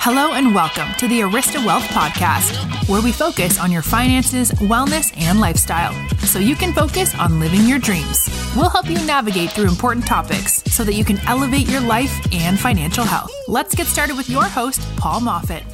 Hello and welcome to the Arista Wealth Podcast, where we focus on your finances, wellness, and lifestyle so you can focus on living your dreams. We'll help you navigate through important topics so that you can elevate your life and financial health. Let's get started with your host, Paul Moffat.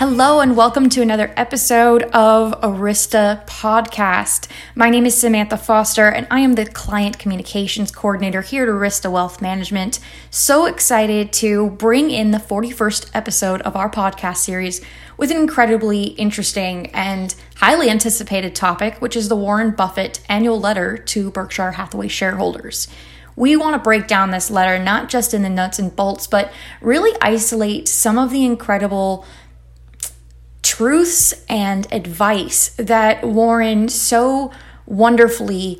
Hello, and welcome to another episode of Arista Podcast. My name is Samantha Foster, and I am the Client Communications Coordinator here at Arista Wealth Management. So excited to bring in the 41st episode of our podcast series with an incredibly interesting and highly anticipated topic, which is the Warren Buffett annual letter to Berkshire Hathaway shareholders. We want to break down this letter not just in the nuts and bolts, but really isolate some of the incredible truths and advice that Warren so wonderfully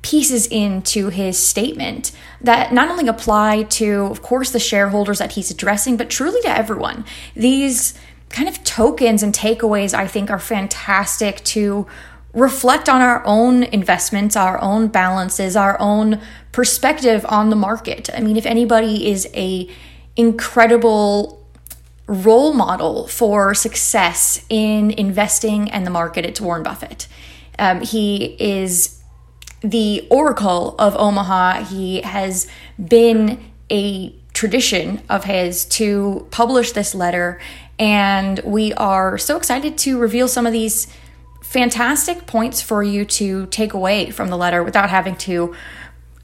pieces into his statement that not only apply to, of course, the shareholders that he's addressing, but truly to everyone. These kind of tokens and takeaways, I think, are fantastic to reflect on our own investments, our own balances, our own perspective on the market. I mean, if anybody is a incredible role model for success in investing and the market, it's Warren Buffett. Um, he is the oracle of Omaha. He has been a tradition of his to publish this letter, and we are so excited to reveal some of these fantastic points for you to take away from the letter without having to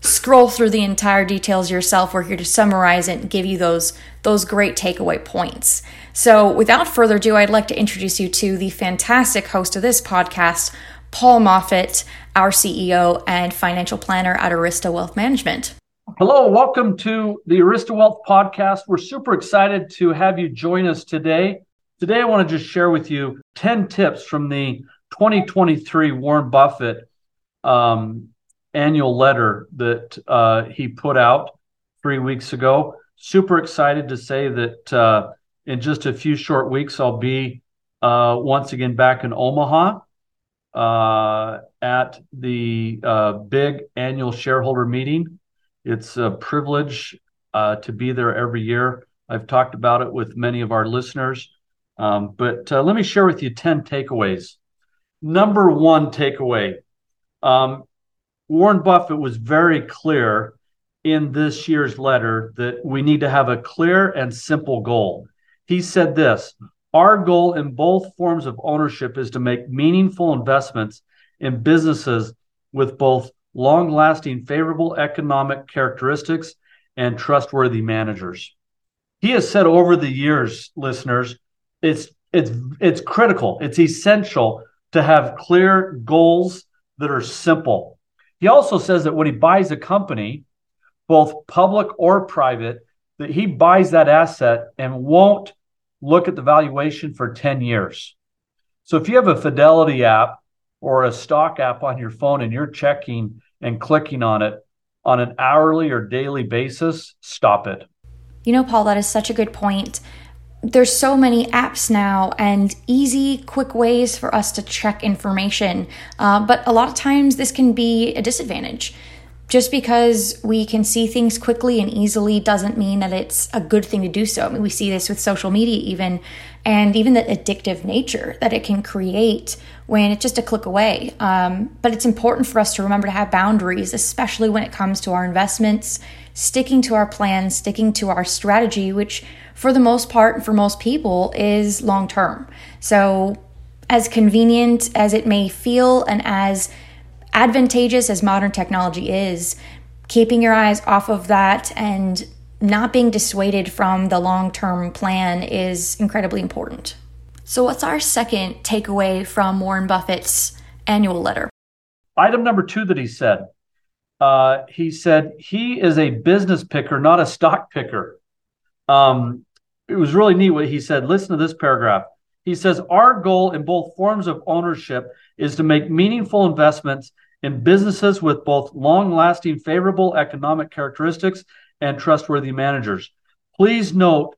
scroll through the entire details yourself. We're here to summarize it and give you those those great takeaway points. So, without further ado, I'd like to introduce you to the fantastic host of this podcast, Paul Moffat, our CEO and financial planner at Arista Wealth Management. Hello, welcome to the Arista Wealth podcast. We're super excited to have you join us today. Today, I want to just share with you 10 tips from the 2023 Warren Buffett um, annual letter that uh, he put out three weeks ago. Super excited to say that uh, in just a few short weeks, I'll be uh, once again back in Omaha uh, at the uh, big annual shareholder meeting. It's a privilege uh, to be there every year. I've talked about it with many of our listeners. Um, but let me share with you 10 takeaways. Number one takeaway um, Warren Buffett was very clear in this year's letter that we need to have a clear and simple goal. He said this Our goal in both forms of ownership is to make meaningful investments in businesses with both long lasting favorable economic characteristics and trustworthy managers. He has said over the years, listeners, it's it's it's critical, it's essential to have clear goals that are simple he also says that when he buys a company, both public or private, that he buys that asset and won't look at the valuation for 10 years. So if you have a Fidelity app or a stock app on your phone and you're checking and clicking on it on an hourly or daily basis, stop it. You know, Paul, that is such a good point there's so many apps now and easy, quick ways for us to check information. Uh, but a lot of times this can be a disadvantage. Just because we can see things quickly and easily doesn't mean that it's a good thing to do so. I mean, we see this with social media, even, and even the addictive nature that it can create when it's just a click away. Um, but it's important for us to remember to have boundaries, especially when it comes to our investments, sticking to our plans, sticking to our strategy, which for the most part, and for most people, is long term. So, as convenient as it may feel and as advantageous as modern technology is, keeping your eyes off of that and not being dissuaded from the long term plan is incredibly important. So, what's our second takeaway from Warren Buffett's annual letter? Item number two that he said uh, he said he is a business picker, not a stock picker. Um, it was really neat what he said. Listen to this paragraph. He says, Our goal in both forms of ownership is to make meaningful investments in businesses with both long lasting favorable economic characteristics and trustworthy managers. Please note,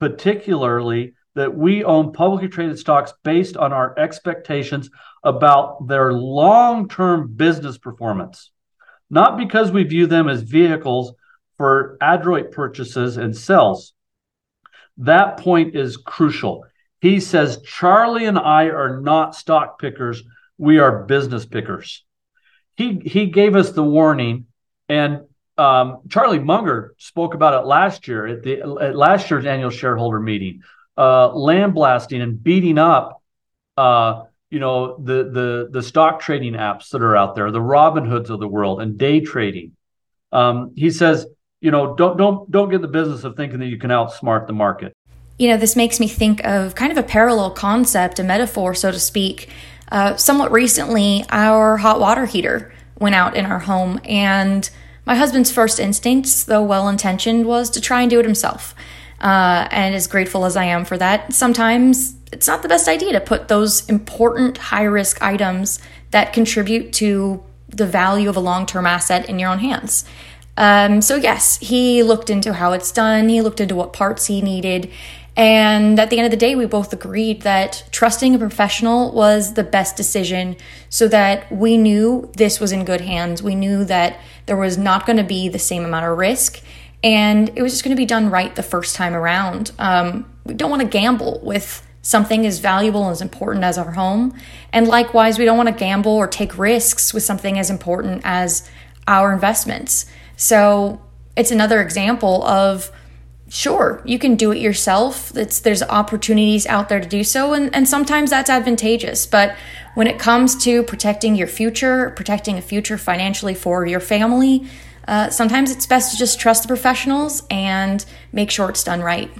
particularly, that we own publicly traded stocks based on our expectations about their long term business performance, not because we view them as vehicles for adroit purchases and sells That point is crucial. He says, Charlie and I are not stock pickers, we are business pickers. He, he gave us the warning, and um, Charlie Munger spoke about it last year at, the, at last year's annual shareholder meeting. Uh, land blasting and beating up, uh, you know, the the the stock trading apps that are out there, the Robinhoods of the world, and day trading. Um, he says, you know, don't don't don't get the business of thinking that you can outsmart the market. You know, this makes me think of kind of a parallel concept, a metaphor, so to speak. Uh, somewhat recently, our hot water heater went out in our home, and my husband's first instincts, though well intentioned, was to try and do it himself. Uh, and as grateful as I am for that, sometimes it's not the best idea to put those important high risk items that contribute to the value of a long term asset in your own hands. Um, so, yes, he looked into how it's done, he looked into what parts he needed. And at the end of the day, we both agreed that trusting a professional was the best decision so that we knew this was in good hands. We knew that there was not going to be the same amount of risk and it was just going to be done right the first time around. Um, we don't want to gamble with something as valuable and as important as our home. And likewise, we don't want to gamble or take risks with something as important as our investments. So it's another example of sure, you can do it yourself. It's, there's opportunities out there to do so, and, and sometimes that's advantageous. But when it comes to protecting your future, protecting a future financially for your family, uh, sometimes it's best to just trust the professionals and make sure it's done right.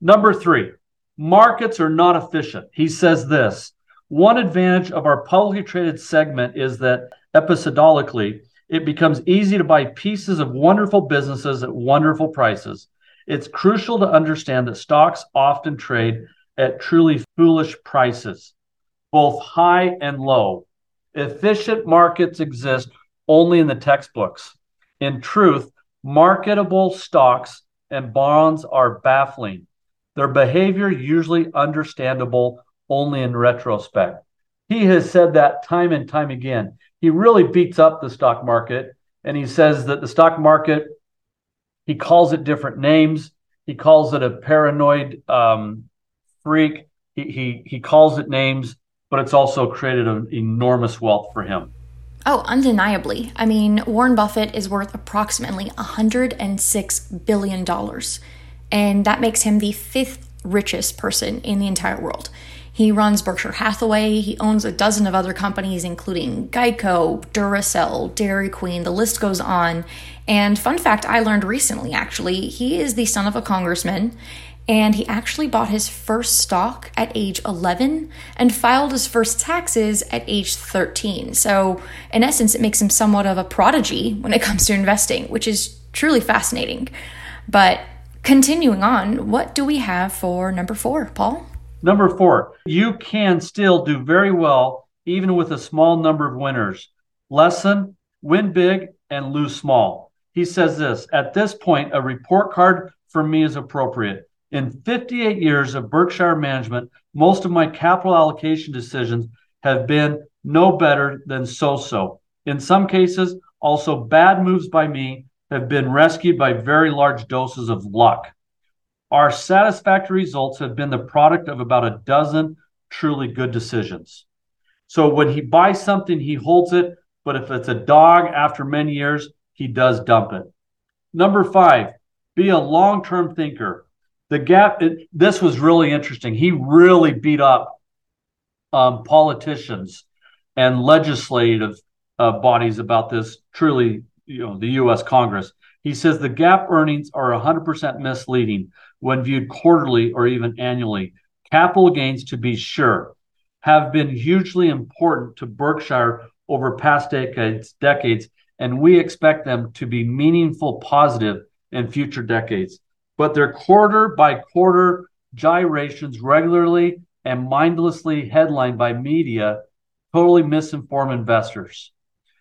Number three, markets are not efficient. He says this one advantage of our publicly traded segment is that episodically, it becomes easy to buy pieces of wonderful businesses at wonderful prices. It's crucial to understand that stocks often trade at truly foolish prices, both high and low. Efficient markets exist only in the textbooks. In truth, marketable stocks and bonds are baffling. Their behavior usually understandable only in retrospect. He has said that time and time again he really beats up the stock market and he says that the stock market he calls it different names he calls it a paranoid um, freak he, he he calls it names but it's also created an enormous wealth for him oh undeniably i mean warren buffett is worth approximately 106 billion dollars and that makes him the fifth richest person in the entire world he runs Berkshire Hathaway. He owns a dozen of other companies, including Geico, Duracell, Dairy Queen. The list goes on. And fun fact I learned recently actually, he is the son of a congressman. And he actually bought his first stock at age 11 and filed his first taxes at age 13. So, in essence, it makes him somewhat of a prodigy when it comes to investing, which is truly fascinating. But continuing on, what do we have for number four, Paul? Number four, you can still do very well even with a small number of winners. Lesson win big and lose small. He says this At this point, a report card for me is appropriate. In 58 years of Berkshire management, most of my capital allocation decisions have been no better than so so. In some cases, also bad moves by me have been rescued by very large doses of luck. Our satisfactory results have been the product of about a dozen truly good decisions. So when he buys something, he holds it. But if it's a dog after many years, he does dump it. Number five, be a long term thinker. The GAAP, it, this was really interesting. He really beat up um, politicians and legislative uh, bodies about this, truly, you know, the US Congress. He says the GAAP earnings are 100% misleading when viewed quarterly or even annually. Capital gains, to be sure, have been hugely important to Berkshire over past decades, decades, and we expect them to be meaningful positive in future decades. But their quarter by quarter gyrations regularly and mindlessly headlined by media totally misinform investors.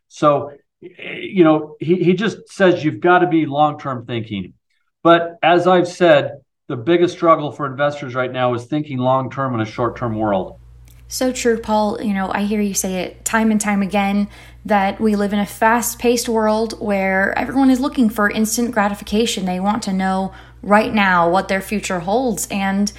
So, you know, he, he just says you've got to be long term thinking. But as I've said, the biggest struggle for investors right now is thinking long term in a short term world. So true, Paul. You know, I hear you say it time and time again that we live in a fast paced world where everyone is looking for instant gratification. They want to know right now what their future holds. And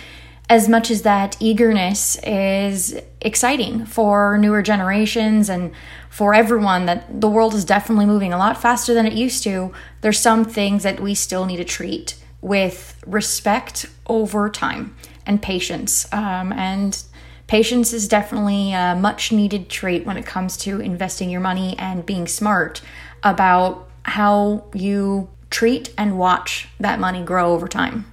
as much as that eagerness is exciting for newer generations and for everyone, that the world is definitely moving a lot faster than it used to, there's some things that we still need to treat with respect over time and patience. Um, and patience is definitely a much needed trait when it comes to investing your money and being smart about how you treat and watch that money grow over time.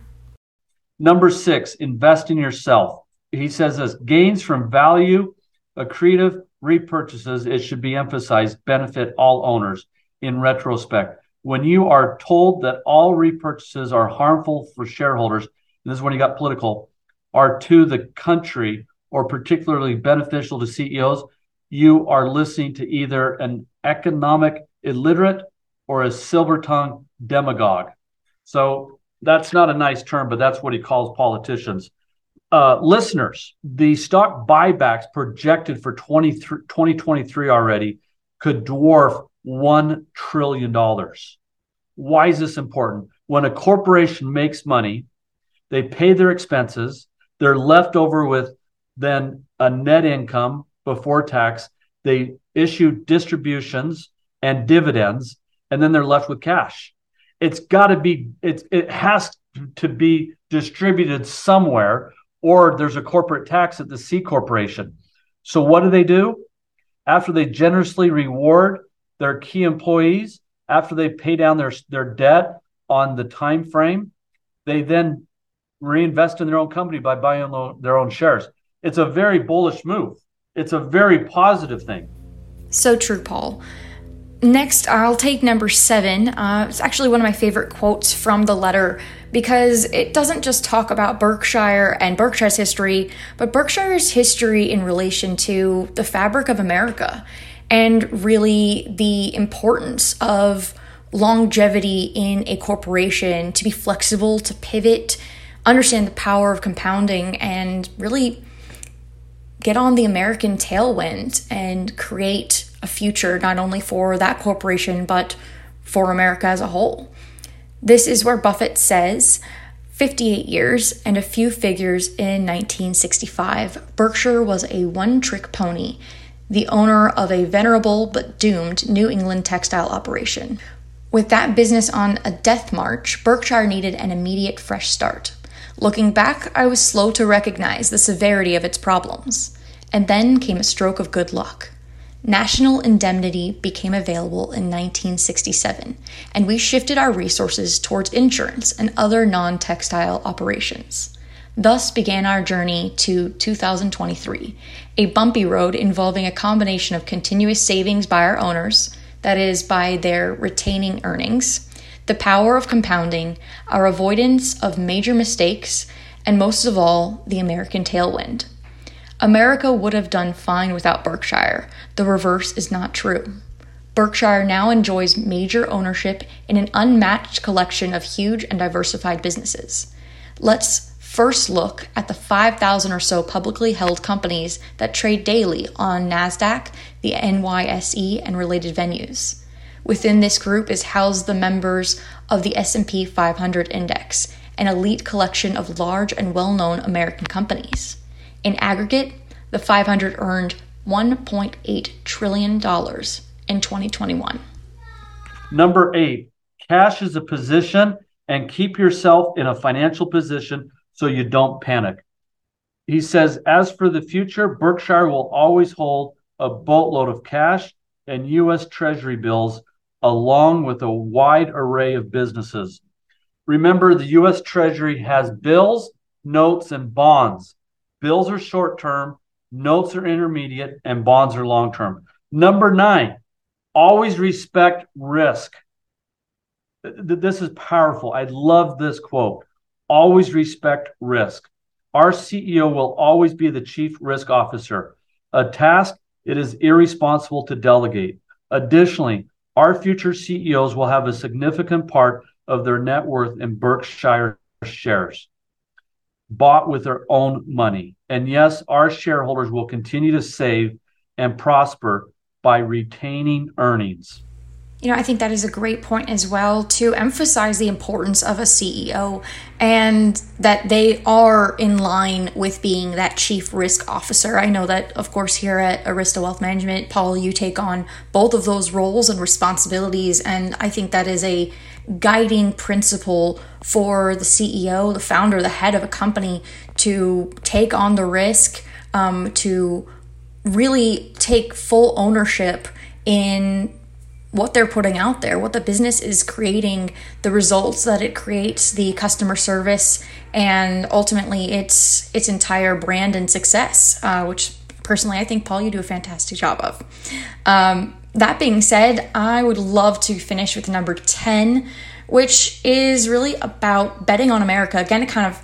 Number six, invest in yourself. He says this gains from value, accretive repurchases, it should be emphasized, benefit all owners in retrospect. When you are told that all repurchases are harmful for shareholders, and this is when he got political, are to the country or particularly beneficial to CEOs, you are listening to either an economic illiterate or a silver tongued demagogue. So that's not a nice term, but that's what he calls politicians. Uh, listeners, the stock buybacks projected for 2023 already could dwarf $1 trillion. Why is this important? When a corporation makes money, they pay their expenses, they're left over with then a net income before tax. They issue distributions and dividends, and then they're left with cash. It's got to be, it's, it has to be distributed somewhere, or there's a corporate tax at the C corporation. So, what do they do? After they generously reward their key employees, after they pay down their, their debt on the time frame, they then reinvest in their own company by buying their own shares. It's a very bullish move. It's a very positive thing. So true, Paul. Next, I'll take number seven. Uh, it's actually one of my favorite quotes from the letter because it doesn't just talk about Berkshire and Berkshire's history, but Berkshire's history in relation to the fabric of America and really the importance of longevity in a corporation to be flexible, to pivot, understand the power of compounding, and really get on the American tailwind and create a future not only for that corporation, but for America as a whole. This is where Buffett says 58 years and a few figures in 1965, Berkshire was a one trick pony, the owner of a venerable but doomed New England textile operation. With that business on a death march, Berkshire needed an immediate fresh start. Looking back, I was slow to recognize the severity of its problems. And then came a stroke of good luck. National indemnity became available in 1967, and we shifted our resources towards insurance and other non textile operations. Thus began our journey to 2023, a bumpy road involving a combination of continuous savings by our owners, that is, by their retaining earnings, the power of compounding, our avoidance of major mistakes, and most of all, the American tailwind. America would have done fine without Berkshire. The reverse is not true. Berkshire now enjoys major ownership in an unmatched collection of huge and diversified businesses. Let's first look at the 5,000 or so publicly held companies that trade daily on NASDAQ, the NYSE, and related venues. Within this group is housed the members of the S&P 500 index, an elite collection of large and well-known American companies. In aggregate, the 500 earned $1.8 trillion in 2021. Number eight, cash is a position and keep yourself in a financial position so you don't panic. He says, as for the future, Berkshire will always hold a boatload of cash and U.S. Treasury bills along with a wide array of businesses. Remember, the U.S. Treasury has bills, notes, and bonds. Bills are short term, notes are intermediate, and bonds are long term. Number nine, always respect risk. This is powerful. I love this quote. Always respect risk. Our CEO will always be the chief risk officer, a task it is irresponsible to delegate. Additionally, our future CEOs will have a significant part of their net worth in Berkshire shares. Bought with their own money. And yes, our shareholders will continue to save and prosper by retaining earnings. You know, I think that is a great point as well to emphasize the importance of a CEO and that they are in line with being that chief risk officer. I know that, of course, here at Arista Wealth Management, Paul, you take on both of those roles and responsibilities. And I think that is a guiding principle for the CEO, the founder, the head of a company to take on the risk, um, to really take full ownership in what they're putting out there, what the business is creating, the results that it creates, the customer service, and ultimately its its entire brand and success, uh, which personally I think Paul you do a fantastic job of. Um, that being said, I would love to finish with number ten, which is really about betting on America. Again, it kind of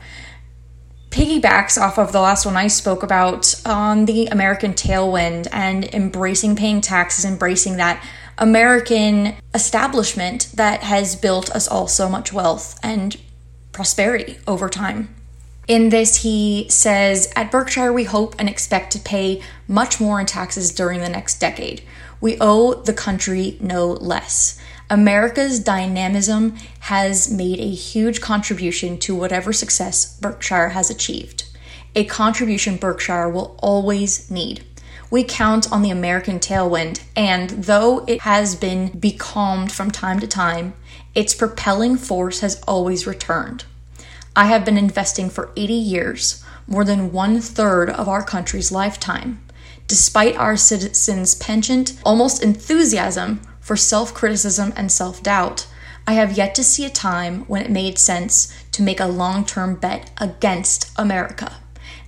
piggybacks off of the last one I spoke about on the American tailwind and embracing paying taxes, embracing that American establishment that has built us all so much wealth and prosperity over time. In this, he says At Berkshire, we hope and expect to pay much more in taxes during the next decade. We owe the country no less. America's dynamism has made a huge contribution to whatever success Berkshire has achieved. A contribution Berkshire will always need we count on the American tailwind, and though it has been becalmed from time to time, its propelling force has always returned. I have been investing for 80 years, more than one third of our country's lifetime. Despite our citizens' penchant, almost enthusiasm for self criticism and self doubt, I have yet to see a time when it made sense to make a long term bet against America.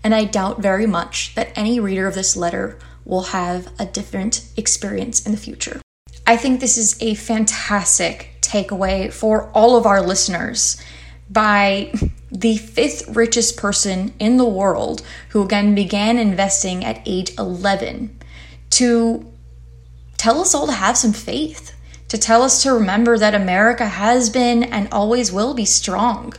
And I doubt very much that any reader of this letter will have a different experience in the future. I think this is a fantastic takeaway for all of our listeners by the fifth richest person in the world who again began investing at age 11 to tell us all to have some faith, to tell us to remember that America has been and always will be strong.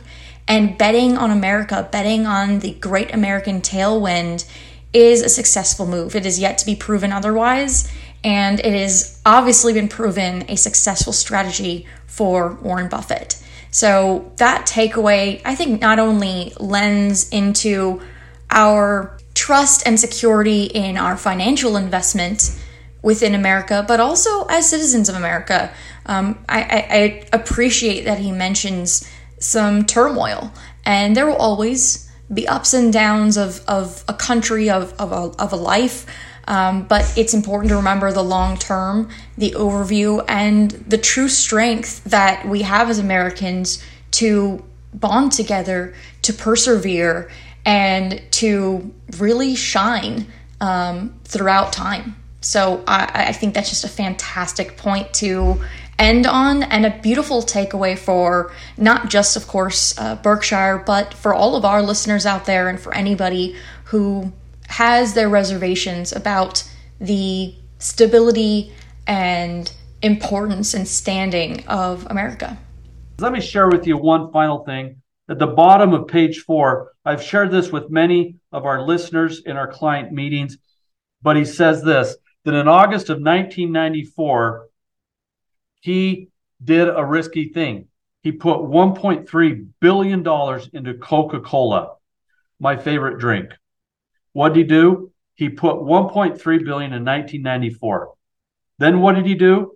And betting on America, betting on the great American tailwind is a successful move. It is yet to be proven otherwise, and it has obviously been proven a successful strategy for Warren Buffett. So, that takeaway, I think, not only lends into our trust and security in our financial investment within America, but also as citizens of America. Um, I, I, I appreciate that he mentions some turmoil, and there will always the ups and downs of, of a country, of, of, a, of a life. Um, but it's important to remember the long term, the overview, and the true strength that we have as Americans to bond together, to persevere, and to really shine um, throughout time. So I, I think that's just a fantastic point to end on and a beautiful takeaway for not just, of course, uh, Berkshire, but for all of our listeners out there and for anybody who has their reservations about the stability and importance and standing of America. Let me share with you one final thing. At the bottom of page four, I've shared this with many of our listeners in our client meetings, but he says this that in August of 1994, he did a risky thing. He put $1.3 billion into Coca Cola, my favorite drink. What did he do? He put 1.3 billion in 1994. Then what did he do?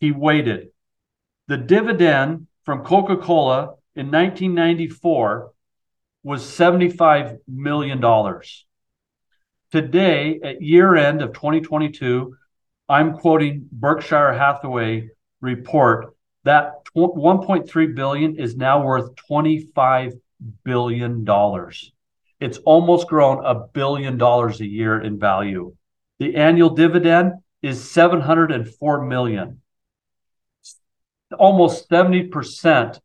He waited. The dividend from Coca-Cola in 1994 was 75 million dollars. Today at year end of 2022, I'm quoting Berkshire Hathaway report that 1.3 billion is now worth 25 billion dollars. It's almost grown a billion dollars a year in value. The annual dividend is 704 million. Almost 70%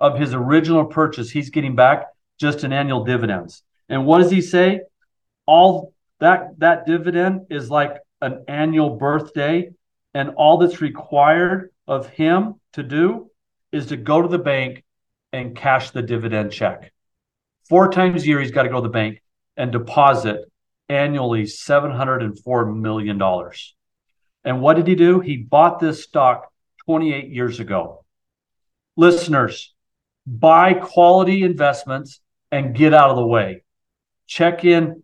of his original purchase he's getting back just in annual dividends. And what does he say? All that that dividend is like an annual birthday and all that's required of him to do is to go to the bank and cash the dividend check. four times a year, he's got to go to the bank and deposit annually $704 million. And what did he do? He bought this stock 28 years ago. Listeners, buy quality investments and get out of the way. Check in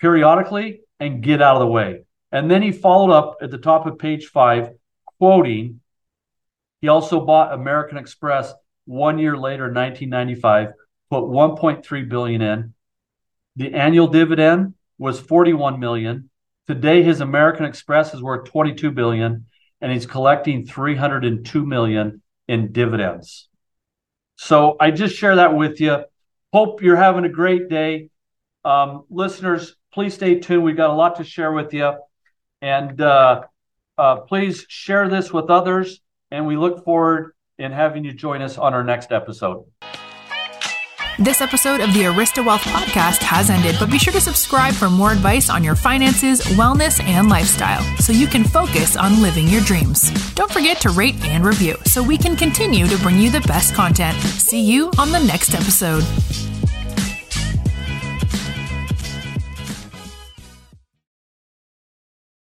periodically and get out of the way. And then he followed up at the top of page five, quoting, he also bought American Express one year later, 1995, put 1.3 billion in. The annual dividend was 41 million. Today, his American Express is worth 22 billion, and he's collecting 302 million in dividends. So I just share that with you. Hope you're having a great day. Um, listeners, please stay tuned. We've got a lot to share with you. And uh, uh, please share this with others. And we look forward in having you join us on our next episode. This episode of the Arista Wealth podcast has ended, but be sure to subscribe for more advice on your finances, wellness, and lifestyle so you can focus on living your dreams. Don't forget to rate and review so we can continue to bring you the best content. See you on the next episode.